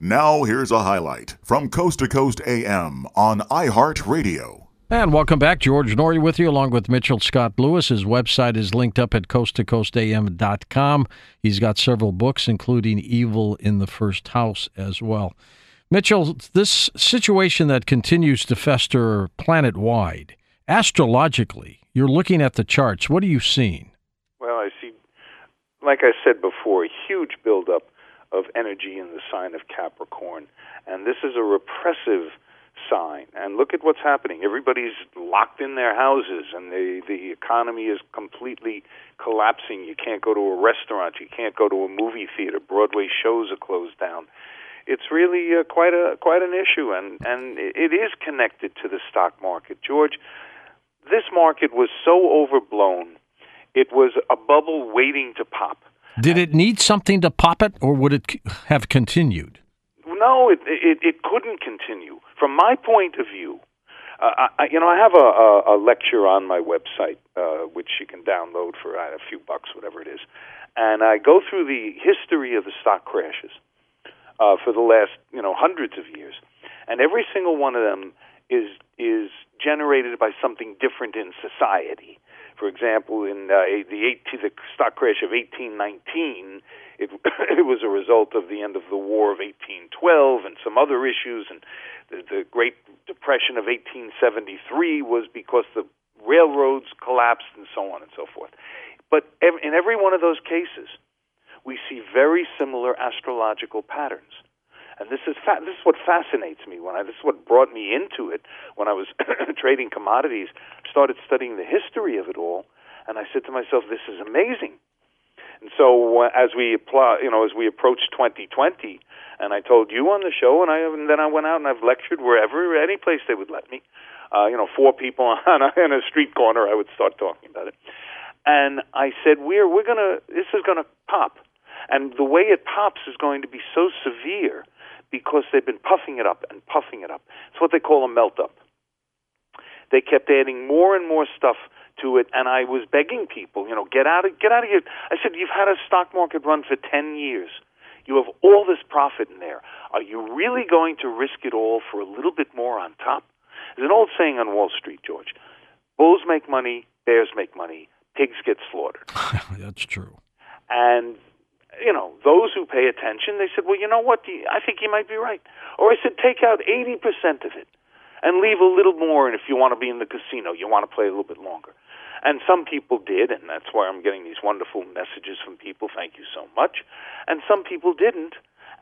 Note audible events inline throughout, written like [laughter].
Now, here's a highlight from Coast to Coast AM on iHeartRadio. And welcome back. George Noory with you, along with Mitchell Scott Lewis. His website is linked up at coasttocoastam.com. He's got several books, including Evil in the First House as well. Mitchell, this situation that continues to fester planet wide, astrologically, you're looking at the charts. What are you seeing? Well, I see, like I said before, a huge buildup of energy in the sign of Capricorn. And this is a repressive sign. And look at what's happening. Everybody's locked in their houses, and the the economy is completely collapsing. You can't go to a restaurant. You can't go to a movie theater. Broadway shows are closed down. It's really uh, quite a quite an issue, and and it is connected to the stock market, George. This market was so overblown. It was a bubble waiting to pop. Did it need something to pop it, or would it have continued? No, it it, it couldn't continue. From my point of view, uh, I, you know, I have a, a, a lecture on my website, uh, which you can download for uh, a few bucks, whatever it is, and I go through the history of the stock crashes uh, for the last, you know, hundreds of years, and every single one of them is is generated by something different in society. For example, in uh, the, 18, the stock crash of 1819, it, [coughs] it was a result of the end of the War of 1812 and some other issues, and the, the Great Depression of 1873 was because the railroads collapsed and so on and so forth. But in every one of those cases, we see very similar astrological patterns. And this is fa- this is what fascinates me when I this is what brought me into it when I was [coughs] trading commodities. Started studying the history of it all, and I said to myself, "This is amazing." And so uh, as we apply, you know, as we approach 2020, and I told you on the show, and I and then I went out and I've lectured wherever, any place they would let me. Uh, you know, four people [laughs] on a, in a street corner, I would start talking about it. And I said, "We're we're gonna this is gonna pop." And the way it pops is going to be so severe because they've been puffing it up and puffing it up. It's what they call a melt up. They kept adding more and more stuff to it, and I was begging people, you know, get out of get out of here. I said, you've had a stock market run for ten years. You have all this profit in there. Are you really going to risk it all for a little bit more on top? There's an old saying on Wall Street, George. Bulls make money, bears make money, pigs get slaughtered. [laughs] That's true. And you know, those who pay attention, they said, well, you know what? I think you might be right. Or I said, take out 80% of it and leave a little more. And if you want to be in the casino, you want to play a little bit longer. And some people did, and that's why I'm getting these wonderful messages from people. Thank you so much. And some people didn't,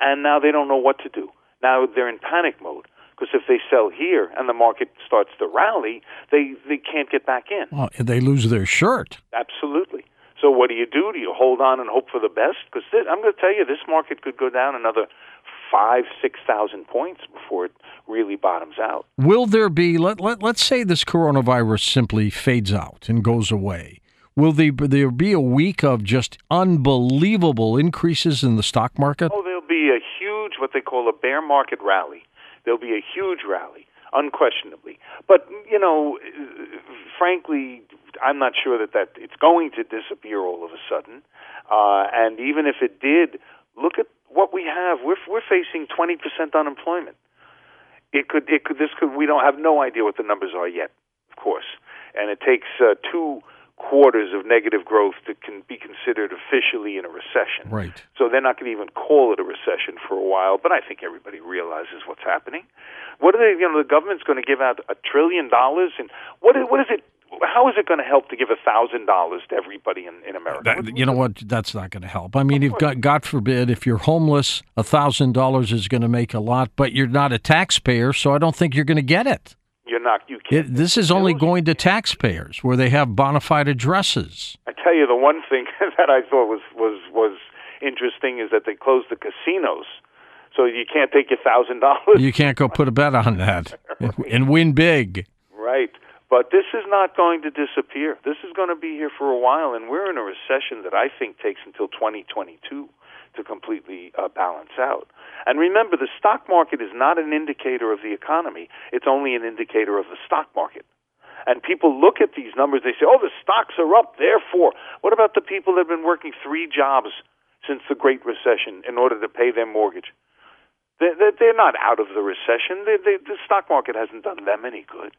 and now they don't know what to do. Now they're in panic mode because if they sell here and the market starts to rally, they they can't get back in. Well, they lose their shirt. Absolutely. So what do you do? Do you hold on and hope for the best? Because I'm going to tell you, this market could go down another five, six thousand points before it really bottoms out. Will there be? Let, let let's say this coronavirus simply fades out and goes away. Will there, there be a week of just unbelievable increases in the stock market? Oh, there'll be a huge, what they call a bear market rally. There'll be a huge rally, unquestionably. But you know, frankly, I'm not sure that, that it's going to disappear all of a sudden. Uh, and even if it did, look at what we have. We're we're facing 20% unemployment. It could it could this could we don't have no idea what the numbers are yet, of course. And it takes uh, two quarters of negative growth to can be considered officially in a recession. Right. So they're not going to even call it a recession for a while, but I think everybody realizes what's happening. What are they, you know, the government's going to give out a trillion dollars and what is, what is it how is it going to help to give a thousand dollars to everybody in, in America? That, you know what? That's not going to help. I mean, if God, God forbid, if you're homeless, a thousand dollars is going to make a lot, but you're not a taxpayer, so I don't think you're going to get it. You're not. You can't. It, this is only going to taxpayers where they have bona fide addresses. I tell you, the one thing [laughs] that I thought was was was interesting is that they closed the casinos. So you can't take your thousand dollars. You can't go put a bet on that [laughs] and win big. Right. But this is not going to disappear. This is going to be here for a while, and we're in a recession that I think takes until 2022 to completely uh, balance out. And remember, the stock market is not an indicator of the economy, it's only an indicator of the stock market. And people look at these numbers, they say, oh, the stocks are up, therefore. What about the people that have been working three jobs since the Great Recession in order to pay their mortgage? They're, not out of the recession. The stock market hasn't done them any good.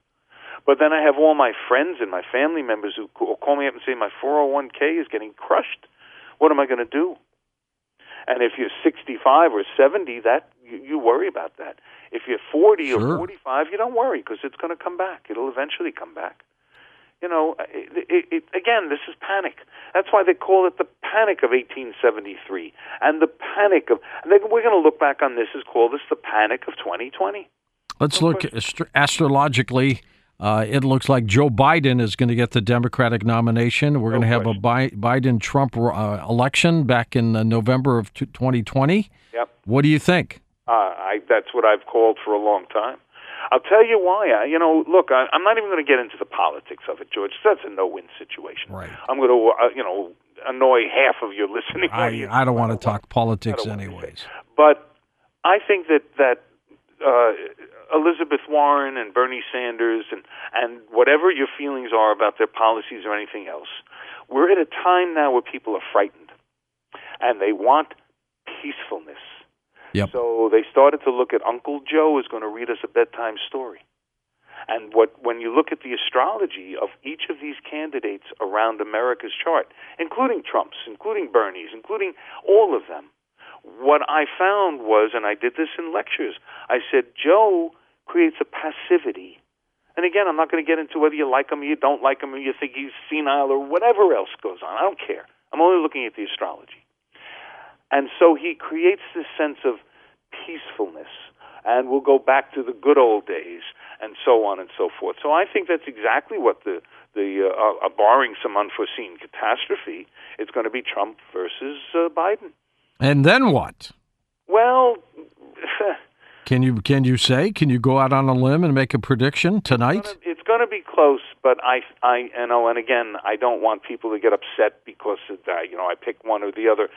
But then I have all my friends and my family members who call me up and say my 401k is getting crushed. What am I going to do? And if you're 65 or 70, that you, you worry about that. If you're 40 Sure. or 45, you don't worry because it's going to come back. It'll eventually come back. You know, it, it, it, again, this is panic. That's why they call it the panic of 1873, and the panic of. They, we're going to look back on this as call this the panic of 2020. Let's look astro- astrologically. Uh, it looks like Joe Biden is going to get the Democratic nomination. We're No going to have a Bi- Biden-Trump uh, election back in uh, November of t- 2020. Yep. What do you think? Uh, I, that's what I've called for a long time. I'll tell you why. I, you know, look, I, I'm not even going to get into the politics of it, George. That's a no-win situation. Right. I'm going to, uh, you know, annoy half of your listening I, audience. I don't want to talk politics I don't wanna anyways. But I think that that uh, Elizabeth Warren and Bernie Sanders and and whatever your feelings are about their policies or anything else, we're at a time now where people are frightened, and they want peacefulness. Yep. So they started to look at Uncle Joe is going to read us a bedtime story. And what when you look at the astrology of each of these candidates around America's chart, including Trump's, including Bernie's, including all of them, what I found was, and I did this in lectures, I said Joe creates a passivity. And again, I'm not going to get into whether you like him or you don't like him or you think he's senile or whatever else goes on. I don't care. I'm only looking at the astrology. And so he creates this sense of peacefulness, and we'll go back to the good old days, and so on and so forth. So I think that's exactly what the the uh, uh, barring some unforeseen catastrophe, it's going to be Trump versus uh, Biden. And then what? Well, [laughs] Can you can you say? Can you go out on a limb and make a prediction tonight? it's going to be close, but I, I, you know, and again, I don't want people to get upset because of that, you know, I pick one or the other,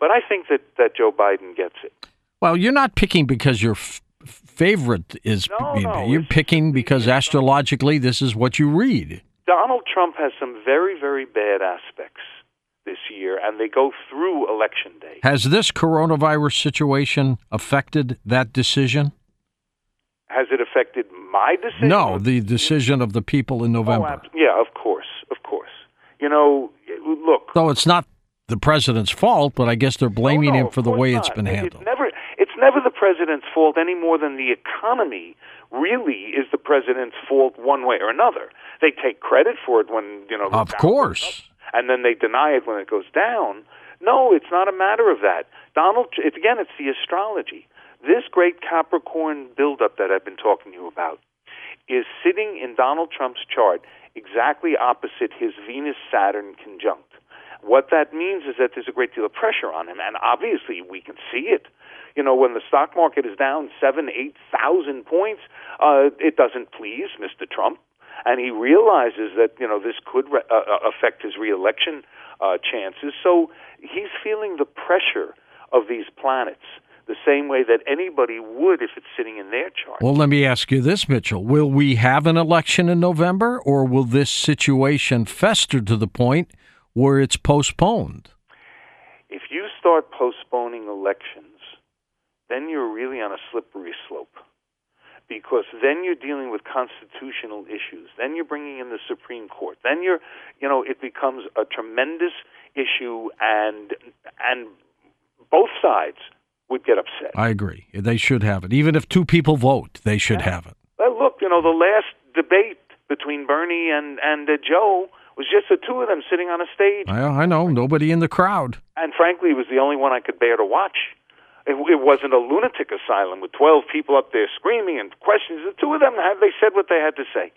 but I think that that Joe Biden gets it. Well, you're not picking because your f- favorite is. No, no, you're picking because astrologically this is what you read. Donald Trump has some very, very bad aspects this year, and they go through election day. Has this coronavirus situation affected that decision? Has it affected my decision? No, the decision of the people in Oh, November. ab- yeah, of course, of course. You know, look. Though it's not the president's fault, but I guess they're blaming Oh, no, him for the way not. it's been handled. It's never, it's never the president's fault any more than the economy really is the president's fault one way or another. They take credit for it when you know. Of course. And then they deny it when it goes down. No, it's not a matter of that. Donald, it's, again, it's the astrology. This great Capricorn buildup that I've been talking to you about is sitting in Donald Trump's chart exactly opposite his Venus Saturn conjunct. What that means is that there's a great deal of pressure on him, and obviously we can see it. You know, when the stock market is down seven, eight thousand points, uh, it doesn't please Mr. Trump, and he realizes that you know this could re- uh, uh, affect his reelection uh, chances. So he's feeling the pressure of these planets the same way that anybody would if it's sitting in their chart. Well, let me ask you this, Mitchell. Will we have an election in November, or will this situation fester to the point where it's postponed? if you start postponing elections, then you're really on a slippery slope. Because then you're dealing with constitutional issues. Then you're bringing in the Supreme Court. Then you're, you know, it becomes a tremendous issue, and and both sides would get upset. I agree. They should have it. Even if two people vote, they should have it. Well, look, you know, the last debate between Bernie and and uh, Joe was just the two of them sitting on a stage. I, I know. Nobody in the crowd. and frankly, it was the only one I could bear to watch. It, it wasn't a lunatic asylum with twelve people up there screaming and questions. The two of them had they said what they had to say,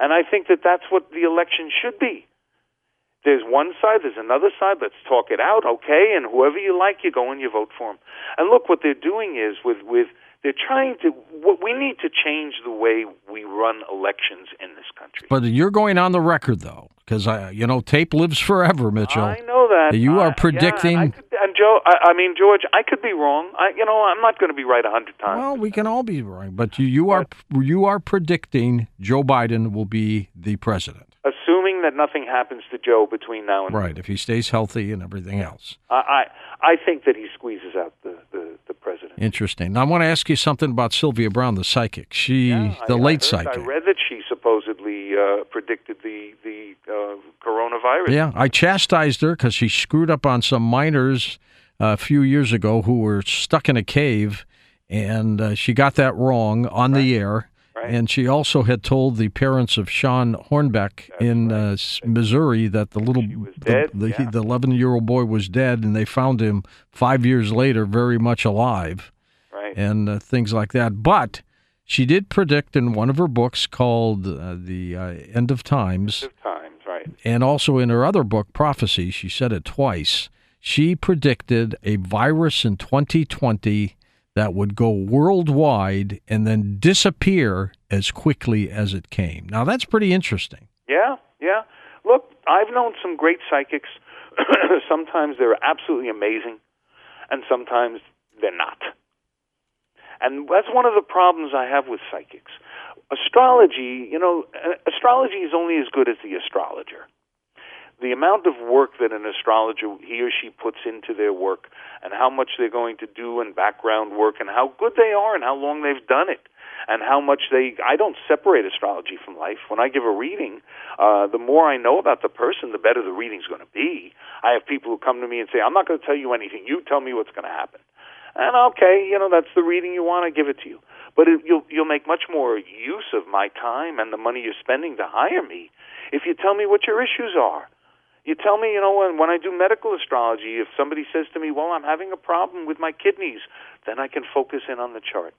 and I think that that's what the election should be. There's one side, there's another side. Let's talk it out, okay? And whoever you like, you go and you vote for them. And look, what they're doing is with with they're trying to. What we need to change the way we run elections in this country. But you're going on the record, though, because I, you know, tape lives forever, Mitchell. I know that You I- are predicting- Yeah, I could, and Joe, I, I mean George, I could be wrong. I, you know, I'm not going to be right a hundred times. Well, we can all be wrong, but you, you are you are predicting Joe Biden will be the president, assuming that nothing happens to Joe between now and right? If he stays healthy and everything else. I, I I think that he squeezes out the, the president. Interesting. Now, I want to ask you something about Sylvia Browne, the psychic. She, Yeah, the I- I late heard- psychic. I read that she supposedly uh, predicted the the uh, coronavirus. Yeah, I chastised her because she screwed up on some miners uh, a few years ago who were stuck in a cave, and uh, she got that wrong on the air. Right. And she also had told the parents of Shawn Hornbeck in uh, Missouri that the little the, dead, the, yeah. 11 year old boy was dead, and they found him five years later very much alive Right. and uh, things like that. But she did predict in one of her books called uh, The uh, End of Times Of times, right. and also in her other book, Prophecy, she said it twice. She predicted a virus in 2020 that would go worldwide and then disappear as quickly as it came. Now, that's pretty interesting. Yeah, yeah. Look, I've known some great psychics. [coughs] sometimes they're absolutely amazing, and sometimes they're not. And that's one of the problems I have with psychics. Astrology, you know, astrology is only as good as the astrologer. The amount of work that an astrologer, he or she puts into their work, and how much they're going to do and background work, and how good they are, and how long they've done it, and how much they. I don't separate astrology from life. When I give a reading, uh, the more I know about the person, the better the reading's going to be. I have people who come to me and say, "I'm not going to tell you anything. You tell me what's going to happen." And okay, you know that's the reading you want. I give it to you, but it, you'll you'll make much more use of my time and the money you're spending to hire me if you tell me what your issues are. You tell me, you know, when when I do medical astrology, if somebody says to me, "Well, I'm having a problem with my kidneys," then I can focus in on the chart.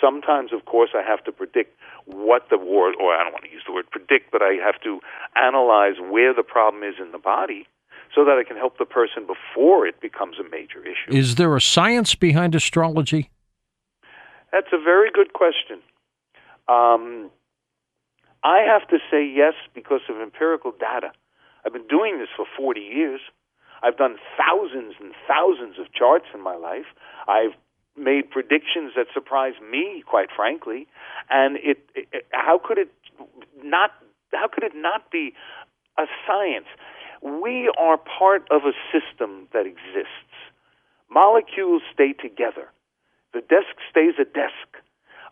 Sometimes, of course, I have to predict what the word, or I don't want to use the word predict, but I have to analyze where the problem is in the body so that I can help the person before it becomes a major issue. Is there a science behind astrology? That's a very good question. Um, I have to say yes because of empirical data. I've been doing this for 40 years. I've done thousands and thousands of charts in my life. I've made predictions that surprise me, quite frankly. And it, it how could it not? How could it not be a science? We are part of a system that exists. Molecules stay together. The desk stays a desk.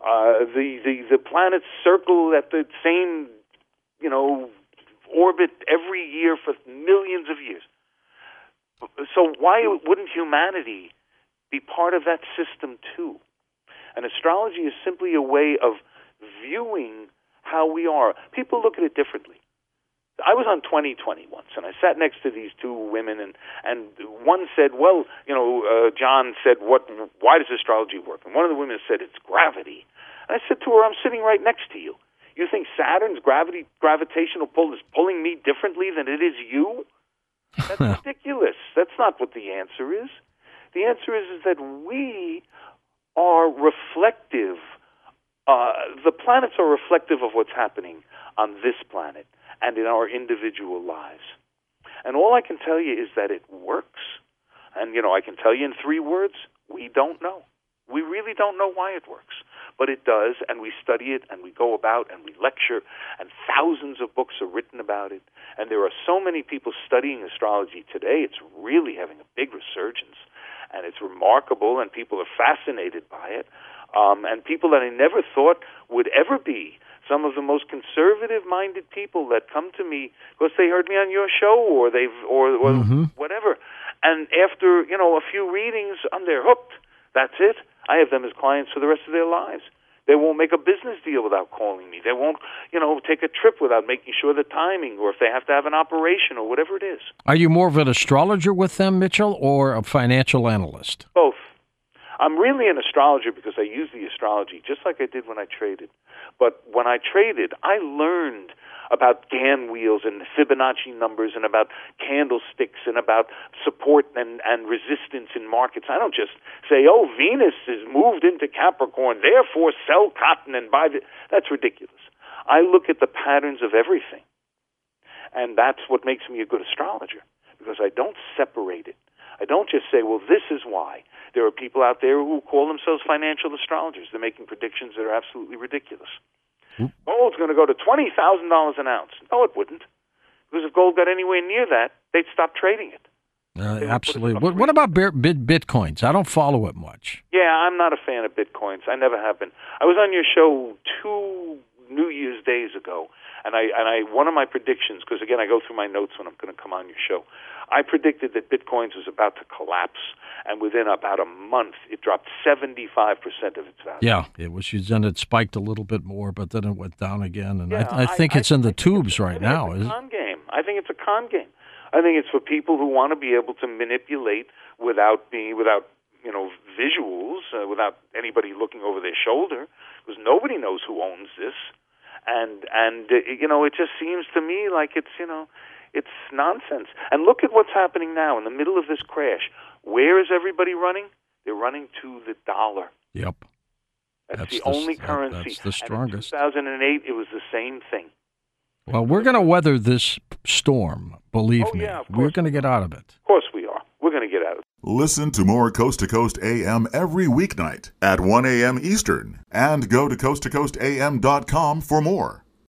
Uh, the, the the planets circle at the same, you know, orbit every year for millions of years. So why wouldn't humanity be part of that system too? And astrology is simply a way of viewing how we are. People look at it differently. I was on 2020 once, and I sat next to these two women, and and one said, "Well, you know," uh, John said, "What? Why does astrology work?" And one of the women said, "It's gravity." And I said to her, "I'm sitting right next to you. Saturn's gravity gravitational pull is pulling me differently than it is you? That's [laughs] ridiculous. That's not what the answer is. The answer is, is that we are reflective. Uh, the planets are reflective of what's happening on this planet and in our individual lives. And all I can tell you is that it works. And, you know, I can tell you in three words we don't know. We really don't know why it works. But it does, and we study it, and we go about, and we lecture, and thousands of books are written about it. And there are so many people studying astrology today, it's really having a big resurgence. And it's remarkable, and people are fascinated by it. Um, and people that I never thought would ever be some of the most conservative minded people that come to me because they heard me on your show or they've or, or Mhm. whatever and after you know a few readings um, they're hooked that's it i have them as clients for the rest of their lives they won't make a business deal without calling me they won't you know take a trip without making sure the timing or if they have to have an operation or whatever it is Are you more of an astrologer with them, Mitchell, or a financial analyst? Both. I'm really an astrologer because I use the astrology just like I did when I traded. But when I traded, I learned about Gann wheels and Fibonacci numbers and about candlesticks and about support and, and resistance in markets. I don't just say, oh, Venus is moved into Capricorn, therefore sell cotton and buy the. That's ridiculous. I look at the patterns of everything. And that's what makes me a good astrologer because I don't separate it. I don't just say, well, this is why. There are people out there who call themselves financial astrologers. They're making predictions that are absolutely ridiculous. Gold's going to go to $20,000 an ounce. No, it wouldn't. Because if gold got anywhere near that, they'd stop trading it. Uh, absolutely. What, what about bit, bit, bitcoins? I don't follow it much. Yeah, I'm not a fan of bitcoins. I never have been. I was on your show two New Year's days ago, and I and I one of my predictions because again I go through my notes when I'm going to come on your show. I predicted that bitcoins was about to collapse, and within about a month, it dropped 75 percent of its value. Yeah, it was. Then it spiked a little bit more, but then it went down again. And Yeah, I, I think it's in the I tubes right I now. It's a con game. I think it's a con game. I think it's for people who want to be able to manipulate without being without you know visuals, uh, without anybody looking over their shoulder, because nobody knows who owns this, and and uh, you know it just seems to me like it's you know it's nonsense. And look at what's happening now in the middle of this crash. Where is everybody running? They're running to the dollar. Yep. That's, That's the, the- only that- currency. that's the And strongest. in 2008, it was the same thing. Well, we're going to weather this storm. Believe Oh, me, yeah, of we're going to get out of it. Of course we are. We're going to get out of it. Listen to more Coast to Coast AM every weeknight at 1 a.m. Eastern and go to coasttocoastam.com for more.